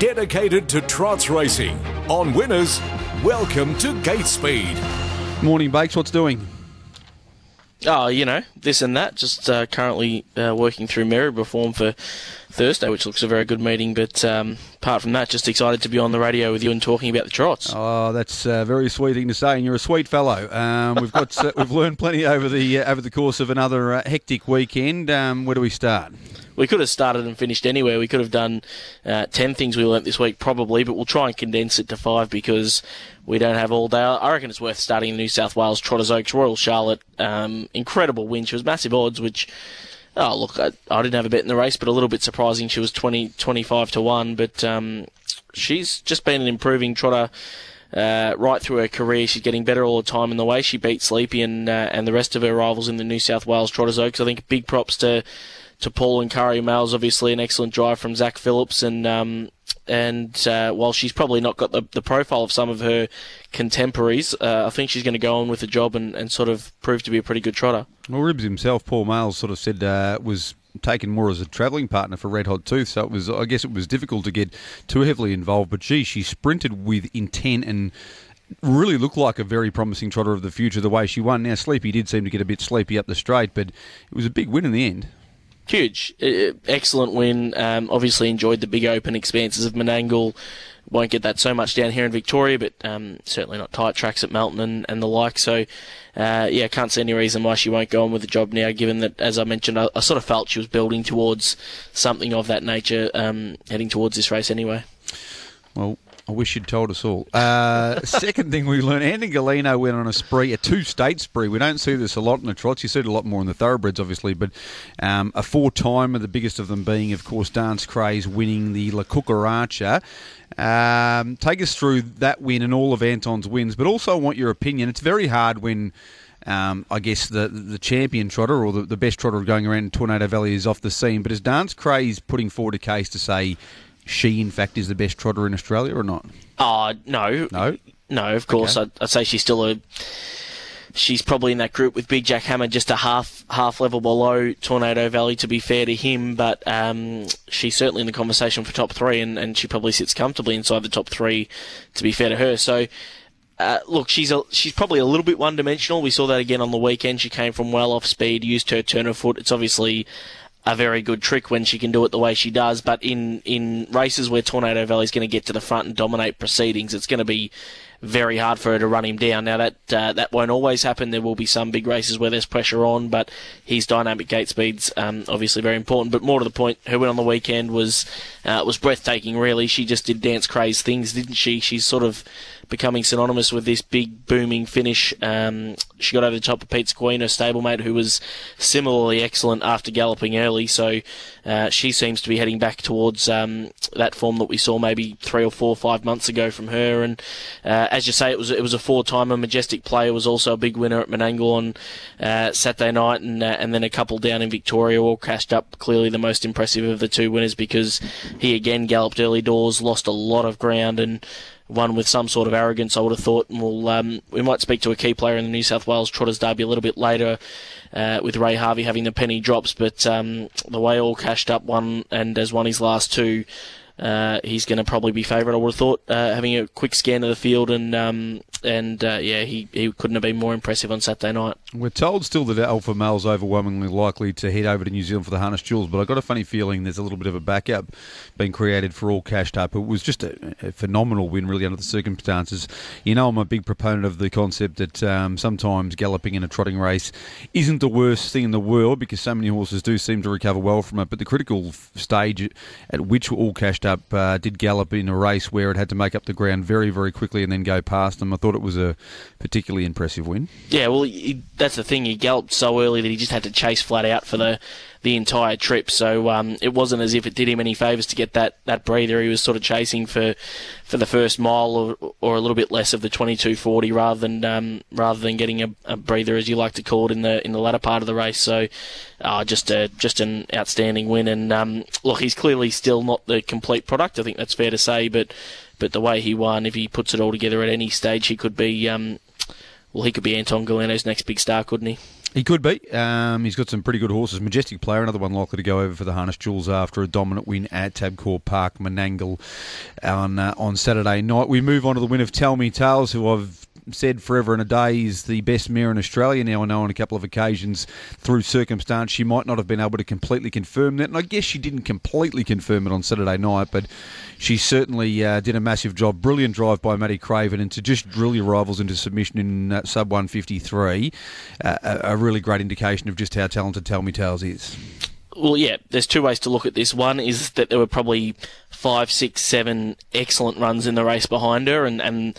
dedicated to trots racing. On winners, welcome to Gait Speed. Morning, Bakes. What's doing? Oh, you know, this and that. Just uh, currently uh, working through Mary reform for Thursday, which looks a very good meeting. But um, apart from that, just excited to be on the radio with you and talking about the trots. Oh, that's a very sweet thing to say, and you're a sweet fellow. Um, we've got uh, we've learned plenty over the uh, over the course of another uh, hectic weekend. Um, where do we start? We could have started and finished anywhere. We could have done uh, 10 things we learnt this week, probably, but we'll try and condense it to five because we don't have all day. I reckon it's worth starting in New South Wales Trotters Oaks, Royal Charlotte. Um, incredible win. She was massive odds, which. Oh, look, I, I, didn't have a bet in the race, but a little bit surprising. She was 20, 25 to 1, but um, she's just been an improving trotter uh, right through her career. She's getting better all the time in the way she beat Sleepy and, uh, and the rest of her rivals in the New South Wales Trotters Oaks. I think big props to to Paul and Curry Males. Obviously, an excellent drive from Zach Phillips, and um, and uh, while she's probably not got the, the profile of some of her contemporaries, uh, I think she's going to go on with the job and, and sort of prove to be a pretty good trotter. Well, Ribs himself, Paul Males, sort of said uh, was taken more as a travelling partner for Red Hot Tooth, so it was I guess it was difficult to get too heavily involved. But gee, she sprinted with intent and really looked like a very promising trotter of the future the way she won. Now Sleepy did seem to get a bit sleepy up the straight, but it was a big win in the end huge, excellent win. Um, obviously enjoyed the big open expanses of Menangle. Won't get that so much down here in Victoria, but um, certainly not tight tracks at Melton and, and the like. So, uh, yeah, can't see any reason why she won't go on with the job now. Given that, as I mentioned, I, I sort of felt she was building towards something of that nature, um, heading towards this race anyway. Well, I wish you'd told us all. Uh, second thing we learned, Anton Golino went on a spree, a two-state spree. We don't see this a lot in the trots. You see it a lot more in the thoroughbreds, obviously, but um, a four-timer, the biggest of them being, of course, Dance Craze winning the La Cucaracha. Um, take us through that win and all of Anton's wins, but also I want your opinion. It's very hard when... Um, I guess the the champion trotter or the, the best trotter going around Tornado Valley is off the scene. But is Dance Craze putting forward a case to say she, in fact, is the best trotter in Australia or not? Uh, no. No? No, of course. Okay. I'd, I'd, say she's still a. She's probably in that group with Big Jack Hammer, just a half half level below Tornado Valley. To be fair to him, but um, she's certainly in the conversation for top three, and, and she probably sits comfortably inside the top three. To be fair to her, so uh, look, she's a, she's probably a little bit one dimensional. We saw that again on the weekend. She came from well off speed, used her turn of foot. It's obviously a very good trick when she can do it the way she does. But in, in races where Tornado Valley is going to get to the front and dominate proceedings, it's going to be very hard for her to run him down. Now that uh, that won't always happen. There will be some big races where there's pressure on, but his dynamic gate speed's um, obviously very important. But more to the point, her win on the weekend was uh, was breathtaking. Really, she just did dance craze things, didn't she? She's sort of becoming synonymous with this big booming finish. Um, she got over the top of Pete's Queen, her stablemate, who was similarly excellent after galloping early. So uh, she seems to be heading back towards um, that form that we saw maybe three or four, five months ago from her. And uh, as you say, it was it was a four-timer. Majestic Player was also a big winner at Menangle on uh, Saturday night, and uh, and then a couple down in Victoria all cashed up. Clearly, the most impressive of the two winners because he again galloped early doors, lost a lot of ground, and won with some sort of arrogance, I would have thought. And we'll, um, we might speak to a key player in the New South Wales Trotters Derby a little bit later uh, with Ray Harvey having the penny drops. But um, the way all cashed up one and has won his last two, uh, he's going to probably be favourite. I would have thought, uh, having a quick scan of the field, and um, and uh, yeah, he, he couldn't have been more impressive on Saturday night. We're told still that Alpha Male's overwhelmingly likely to head over to New Zealand for the Harness Jewels, but I got a funny feeling there's a little bit of a backup being created for all cashed up. It was just a, a phenomenal win, really, under the circumstances. You know, I'm a big proponent of the concept that um, sometimes galloping in a trotting race isn't the worst thing in the world because so many horses do seem to recover well from it. But the critical stage at which all cashed up up uh, did gallop in a race where it had to make up the ground very, very quickly and then go past them. I thought it was a particularly impressive win. Yeah, well, he, that's the thing. He galloped so early that he just had to chase flat out for the the entire trip. So um, it wasn't as if it did him any favours to get that, that breather. He was sort of chasing for, for the first mile or, or a little bit less of the 22.40 rather than um, rather than getting a, a, breather as you like to call it in the in the latter part of the race. So uh, just a, just an outstanding win. And um, look, he's clearly still not the complete product. I think that's fair to say, but. But the way he won, if he puts it all together at any stage, he could be um, well, he could be Anton Golino's next big star, couldn't he? He could be. Um, he's got some pretty good horses. Majestic Player, another one likely to go over for the Harness Jewels after a dominant win at Tabcorp Park, Menangle, on uh, on Saturday night. We move on to the win of Tell Me Tales, who I've said forever and a day is the best mare in Australia. Now I know on a couple of occasions through circumstance she might not have been able to completely confirm that, and I guess she didn't completely confirm it on Saturday night, but she certainly uh, did a massive job. Brilliant drive by Maddie Craven, and to just drill your rivals into submission in uh, sub 153, uh, a, a really great indication of just how talented Tell Me Tales is. Well, yeah, there's two ways to look at this. One is that there were probably five, six, seven excellent runs in the race behind her, and, and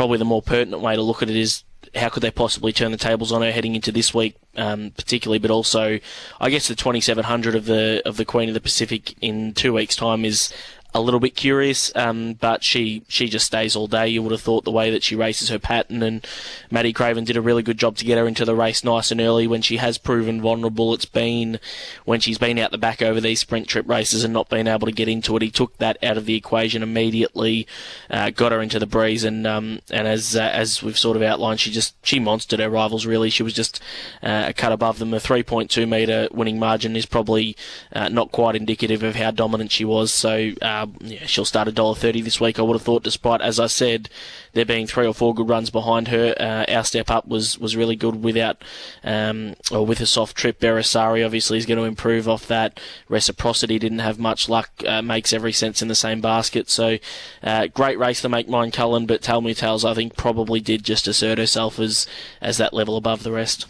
probably the more pertinent way to look at it is how could they possibly turn the tables on her heading into this week, um, particularly, but also, I guess the 2700 of the of the Queen of the Pacific in two weeks' time is a little bit curious, um, but she she just stays all day. You would have thought the way that she races her pattern, and Maddie Craven did a really good job to get her into the race nice and early when she has proven vulnerable. It's been when she's been out the back over these sprint trip races and not been able to get into it. He took that out of the equation immediately, uh, got her into the breeze, and um, and as uh, as we've sort of outlined, she just she monstered her rivals. Really, she was just uh, a cut above them. A 3.2 metre winning margin is probably uh, not quite indicative of how dominant she was. So. Uh, uh, yeah, she'll start a dollar thirty this week. I would have thought, despite as I said, there being three or four good runs behind her. Uh, our step up was was really good without um, or with a soft trip. Beresari obviously is going to improve off that. Reciprocity didn't have much luck. Uh, makes every sense in the same basket. So uh, great race to make mine Cullen, but Tell Me Tales I think probably did just assert herself as as that level above the rest.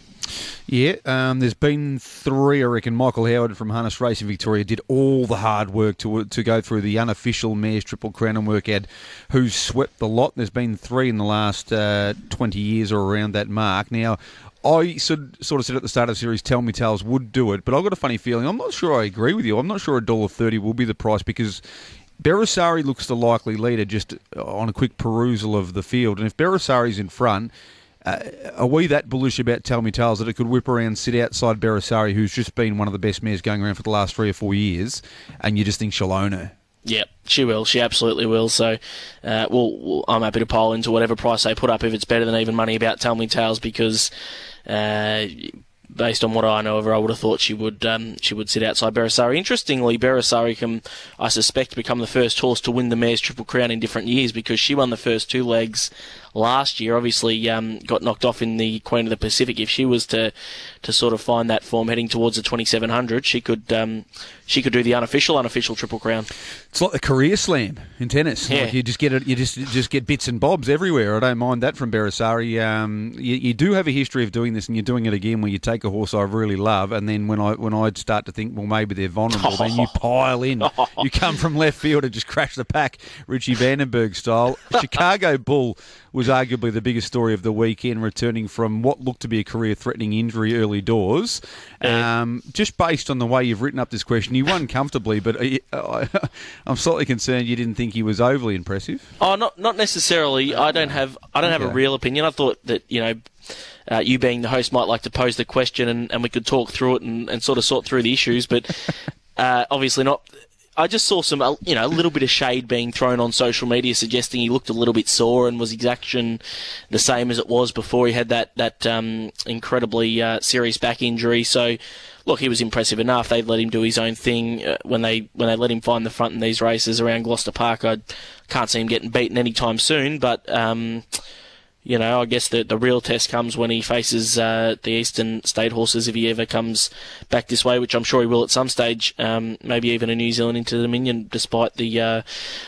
Yeah, um, there's been three, I reckon. Michael Howard from Harness Racing Victoria did all the hard work to to go through the unofficial Mare's Triple Crown and work out who's swept the lot. There's been three in the last uh, 20 years or around that mark. Now, I sort sort of said at the start of the series, Tell Me Tales would do it, but I've got a funny feeling. I'm not sure I agree with you. I'm not sure a dollar thirty will be the price because Beresari looks the likely leader just on a quick perusal of the field, and if Beresari's in front uh, are we that bullish about Tell Me Tales that it could whip around, sit outside Beresari, who's just been one of the best mares going around for the last three or four years, and you just think she'll own her? Yep, she will. She absolutely will. So, uh, well, I'm happy to pile into whatever price they put up if it's better than even money about Tell Me Tales because uh, based on what I know of her, I would have thought she would um, she would sit outside Beresari. Interestingly, Beresari can, I suspect, become the first horse to win the Mares Triple Crown in different years because she won the first two legs last year. Obviously, um, got knocked off in the Queen of the Pacific. If she was to to sort of find that form heading towards the 2700, she could um, she could do the unofficial unofficial Triple Crown. It's like the career slam in tennis. Yeah. Like you just get it. You just just get bits and bobs everywhere. I don't mind that from Beresari. Um, you, you do have a history of doing this, and you're doing it again where you take a horse I really love, and then when I when I start to think, well, maybe they're vulnerable, then you pile in. You come from left field and just crash the pack, Richie Vandenberg style. Chicago Bull was arguably the biggest story of the weekend, returning from what looked to be a career-threatening injury early doors. Um, just based on the way you've written up this question, he won comfortably, but uh, I'm slightly concerned you didn't think he was overly impressive. Oh, not not necessarily. I don't have I don't have a real opinion. I thought that you know. Uh, you being the host might like to pose the question and, and we could talk through it and, and sort of sort through the issues, but uh, obviously not. I just saw some, uh, you know, a little bit of shade being thrown on social media, suggesting he looked a little bit sore and was his the same as it was before he had that that um, incredibly uh, serious back injury. So, look, he was impressive enough. They let him do his own thing uh, when they when they let him find the front in these races around Gloucester Park. I can't see him getting beaten anytime soon, but. Um, you know, I guess the the real test comes when he faces uh, the Eastern State horses if he ever comes back this way, which I'm sure he will at some stage. Um, maybe even a New Zealand into the Dominion, despite the uh,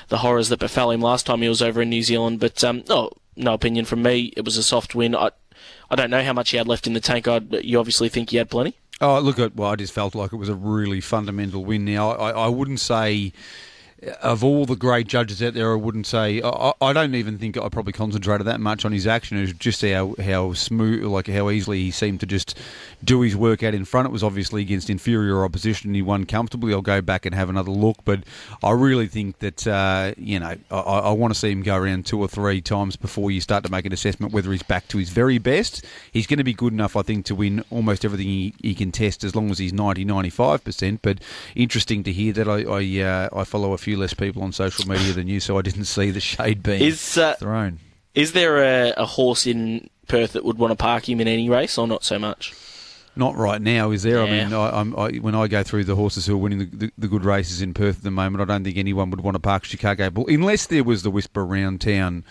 the horrors that befell him last time he was over in New Zealand. But um, no, no opinion from me. It was a soft win. I I don't know how much he had left in the tank. I you obviously think he had plenty. Oh, look at well, I just felt like it was a really fundamental win. Now, I, I wouldn't say of all the great judges out there, I wouldn't say I, I don't even think I probably concentrated that much on his action. It was just how how smooth, like how easily he seemed to just do his work out in front. It was obviously against inferior opposition. He won comfortably. I'll go back and have another look, but I really think that uh, you know I, I want to see him go around two or three times before you start to make an assessment whether he's back to his very best. He's going to be good enough, I think, to win almost everything he, he can test as long as he's 90, 95%. But interesting to hear that I I, uh, I follow a few less people on social media than you, so I didn't see the shade being Is uh, thrown. is there a, a horse in Perth that would want to park him in any race, or not so much? Not right now, is there? I mean, I, I'm, I, when I go through the horses who are winning the, the, the good races in Perth at the moment, I don't think anyone would want to park Chicago Bull unless there was the whisper around town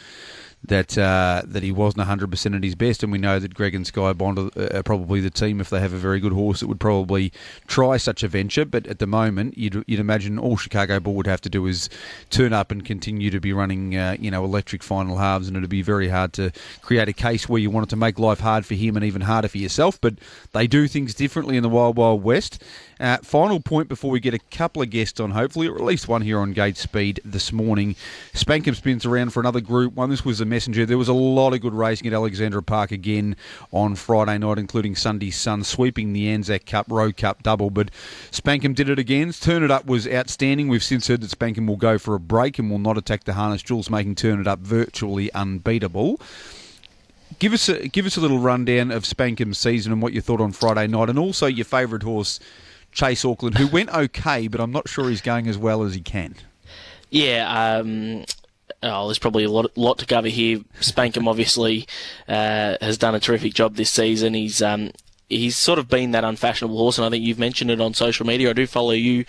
that uh, that he wasn't 100% at his best, and we know that Greg and Skye Bond are, probably the team if they have a very good horse that would probably try such a venture. But at the moment, you'd, you'd imagine all Chicago Bull would have to do is turn up and continue to be running, uh, you know, electric final halves, and it'd be very hard to create a case where you wanted to make life hard for him and even harder for yourself. But they do things differently in the Wild Wild West. Uh, final point before we get a couple of guests on, hopefully, or at least one here on Gait Speed this morning. Spankem spins around for another Group One. This was a messenger. There was a lot of good racing at Alexandra Park again on Friday night, including Sundees Son sweeping the Anzac Cup Rowe Cup double. But Spankem did it again. Turn It Up was outstanding. We've since heard that Spankem will go for a break and will not attack the harness jewels, making Turn It Up virtually unbeatable. Give us a give us a little rundown of Spankem's season and what you thought on Friday night, and also your favourite horse, Chase Auckland, who went okay, but I'm not sure he's going as well as he can. Yeah, um, oh, there's probably a lot, lot to cover here. Spankem obviously uh, has done a terrific job this season. He's um, he's sort of been that unfashionable horse, and I think you've mentioned it on social media. I do follow you,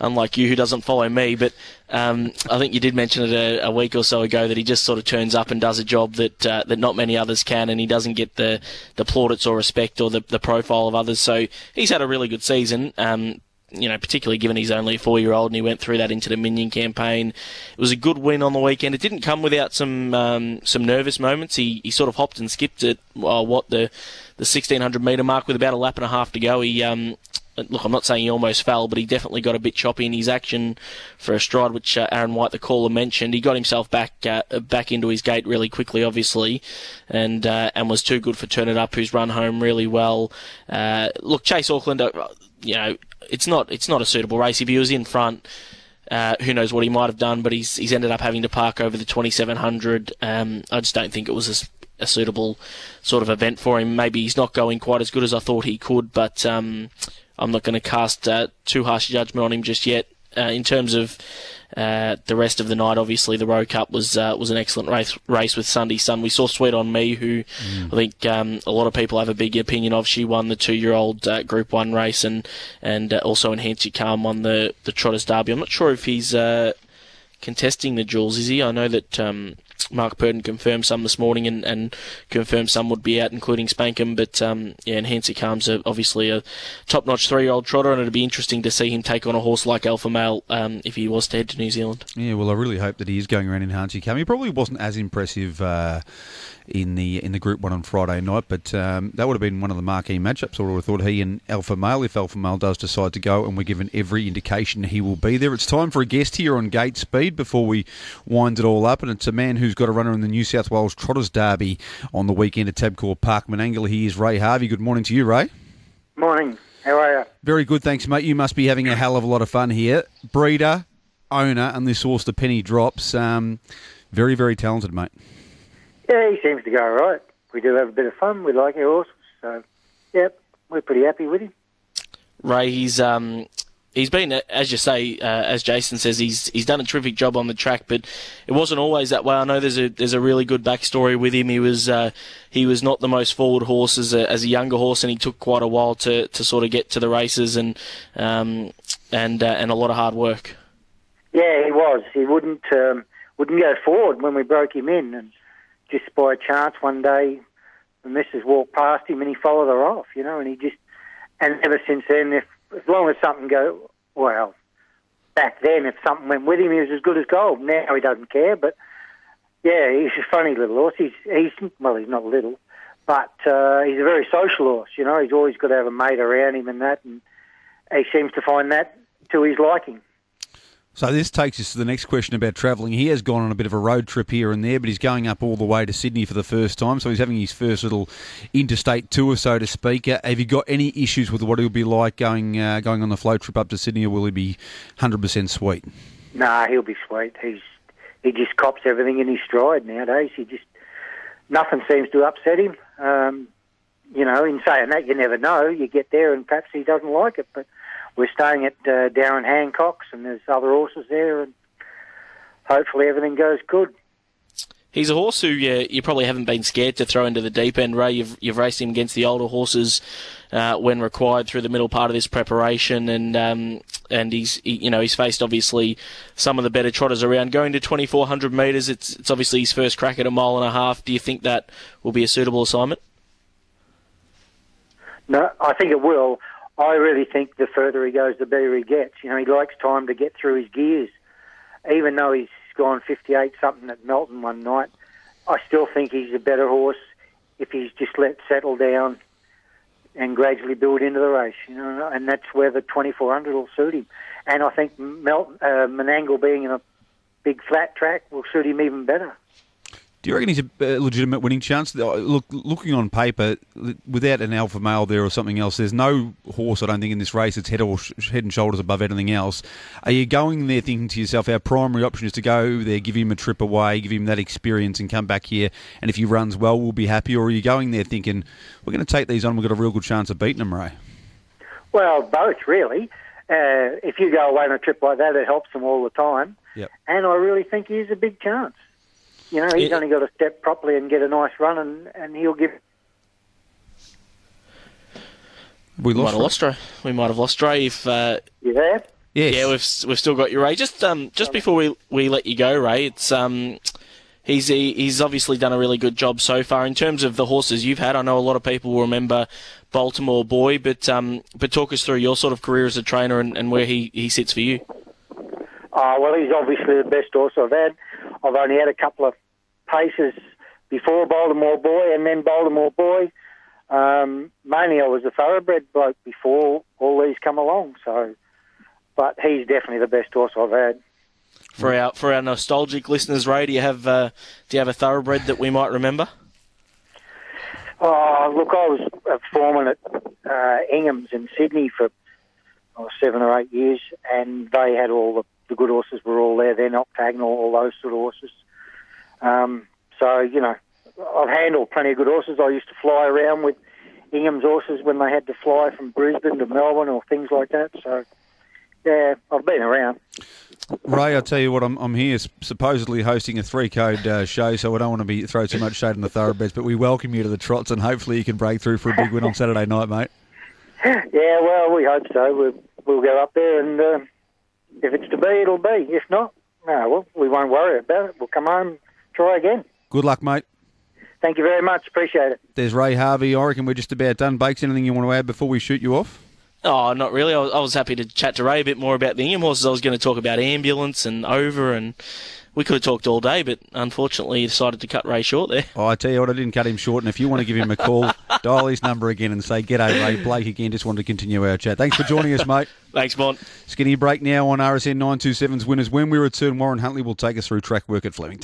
unlike you who doesn't follow me, but um, I think you did mention it a, a week or so ago that he just sort of turns up and does a job that uh, that not many others can, and he doesn't get the the plaudits or respect or the the profile of others. So he's had a really good season. Um, you know, particularly given he's only a four year old and he went through that Inter Dominion campaign. It was a good win on the weekend. It didn't come without some um, some nervous moments. He he sort of hopped and skipped at uh, what the the 1600 metre mark with about a lap and a half to go. He um, look, I'm not saying he almost fell, but he definitely got a bit choppy in his action for a stride, which uh, Aaron White, the caller, mentioned. He got himself back uh, back into his gate really quickly, obviously, and uh, and was too good for Turn It Up, who's run home really well. Uh, look, Chase Auckland, uh, you know, it's not it's not a suitable race. If he was in front. Uh, who knows what he might have done, but he's he's ended up having to park over the 2700. Um, I just don't think it was a, a, suitable sort of event for him. Maybe he's not going quite as good as I thought he could, but um, I'm not going to cast uh, too harsh a judgment on him just yet. Uh, in terms of uh, the rest of the night, obviously the Rowe Cup was uh, was an excellent race race with Sundees Son. We saw Sweet on Me, who mm. I think um, a lot of people have a big opinion of. She won the two year old uh, Group One race, and and uh, also Enhance Your Calm won the the Trotters Derby. I'm not sure if he's uh, contesting the jewels, is he? I know that. Um, Mark Purdon confirmed some this morning and, and confirmed some would be out, including Spankem. But um, yeah, Enhance Your Calm's obviously a top notch three year old trotter, and it'd be interesting to see him take on a horse like Alpha Male um, if he was to head to New Zealand. Yeah, well, I really hope that he is going around Enhance Your Calm. He probably wasn't as impressive. Uh, in the in the Group One on Friday night. But um, that would have been one of the marquee matchups. I would have thought he and Alpha Male, if Alpha Male does decide to go, and we're given every indication he will be there. It's time for a guest here on Gait Speed before we wind it all up, and it's a man who's got a runner in the New South Wales Trotters Derby on the weekend at Tabcorp Park, Menangle. He is Ray Harvey. Good morning to you, Ray. Morning. How are you? Very good, thanks, mate. You must be having a hell of a lot of fun here. Breeder, owner, and this horse, the penny drops. Um, very, very talented, mate. Yeah, he seems to go all right. We do have a bit of fun. We like our horses, so yep, we're pretty happy with him. Ray, he's um, he's been, as you say, uh, as Jason says, he's he's done a terrific job on the track, but it wasn't always that way. I know there's a there's a really good backstory with him. He was uh, he was not the most forward horse as a, as a younger horse, and he took quite a while to, to sort of get to the races and um, and uh, and a lot of hard work. Yeah, he was. He wouldn't um, wouldn't go forward when we broke him in, and just by chance one day the missus walked past him and he followed her off, you know, and he just and ever since then, if as long as something go well, back then if something went with him, he was as good as gold. Now he doesn't care, but yeah, he's a funny little horse. He's he's well, he's not little, but uh, he's a very social horse. You know, he's always got to have a mate around him and that, and he seems to find that to his liking. So this takes us to the next question about travelling. He has gone on a bit of a road trip here and there, but he's going up all the way to Sydney for the first time. So he's having his first little interstate tour, so to speak. Uh, have you got any issues with what he'll be like going uh, going on the flow trip up to Sydney, or will he be hundred percent sweet? Nah, he'll be sweet. He's he just cops everything in his stride nowadays. He just nothing seems to upset him. Um, you know, in saying that, you never know. You get there and perhaps he doesn't like it, but we're staying at uh, Darren Hancock's, and there's other horses there, and hopefully everything goes good. he's a horse who you, you probably haven't been scared to throw into the deep end, Ray. You've, you've raced him against the older horses uh, when required through the middle part of this preparation, and um, and he's he, you know he's faced obviously some of the better trotters around. Going to 2400 metres, it's it's obviously his first crack at a mile and a half. Do you think that will be a suitable assignment? No, I think it will. I really think the further he goes, the better he gets. You know, he likes time to get through his gears. Even though he's gone 58 something at Melton one night, I still think he's a better horse if he's just let settle down and gradually build into the race. You know, and that's where the 2400 will suit him. And I think Melton, uh, Menangle being in a big flat track will suit him even better. Do you reckon he's a legitimate winning chance? Look, looking on paper, without an alpha male there or something else, there's no horse I don't think in this race that's head or head and shoulders above anything else. Are you going there thinking to yourself, our primary option is to go there, give him a trip away, give him that experience, and come back here, and if he runs well, we'll be happy? Or are you going there thinking we're going to take these on, we've got a real good chance of beating them, Ray? Well, both really. Uh, if you go away on a trip like that, it helps them all the time. Yep. And I really think he's a big chance. You know, he's only got to step properly and get a nice run, and, and he'll give. We We might lost. have lost Ray. We might have lost Ray if. Uh, You there? Yes. Yeah, we've we've still got you, Ray. Just um, just before we we let you go, Ray, it's um, he's he, he's obviously done a really good job so far in terms of the horses you've had. I know a lot of people will remember Baltimore Boy, but um, but talk us through your sort of career as a trainer and, and where he, he sits for you. Oh, well, he's obviously the best horse I've had. I've only had a couple of paces before Baltimore Boy and then Baltimore Boy. Um, mainly I was a thoroughbred bloke before all these come along, so. But he's definitely the best horse I've had. For our for our nostalgic listeners, Ray, do you have uh, do you have a thoroughbred that we might remember? Oh, look, I was a foreman at uh, Ingham's in Sydney for oh, seven or eight years, and they had all the, the good horses were all there. They're octagonal, all those sort of horses. Um, so, you know, I've handled plenty of good horses. I used to fly around with Ingham's horses when they had to fly from Brisbane to Melbourne or things like that. So, yeah, I've been around. Ray, I'll tell you what, I'm, I'm here supposedly hosting a three code uh, show, so I don't want to be throw too much shade on the thoroughbreds, but we welcome you to the trots, and hopefully you can break through for a big win on Saturday night, mate. Yeah, well, we hope so. We'll, we'll go up there, and uh, if it's to be, it'll be. If not, no, well, we won't worry about it. We'll come home, try again. Good luck, mate. Thank you very much. Appreciate it. There's Ray Harvey. I reckon we're just about done. Bakes, anything you want to add before we shoot you off? Oh, not really. I was, I was happy to chat to Ray a bit more about the Ingham horses. I was going to talk about ambulance and over, and we could have talked all day, but unfortunately, you decided to cut Ray short there. Oh, I tell you what, I didn't cut him short, and if you want to give him a call, dial his number again and say, G'day, Ray. Blake again, just wanted to continue our chat. Thanks for joining us, mate. Thanks, Bont. Skinny break now on RSN 927's winners. When we return, Warren Huntley will take us through track work at Flemington.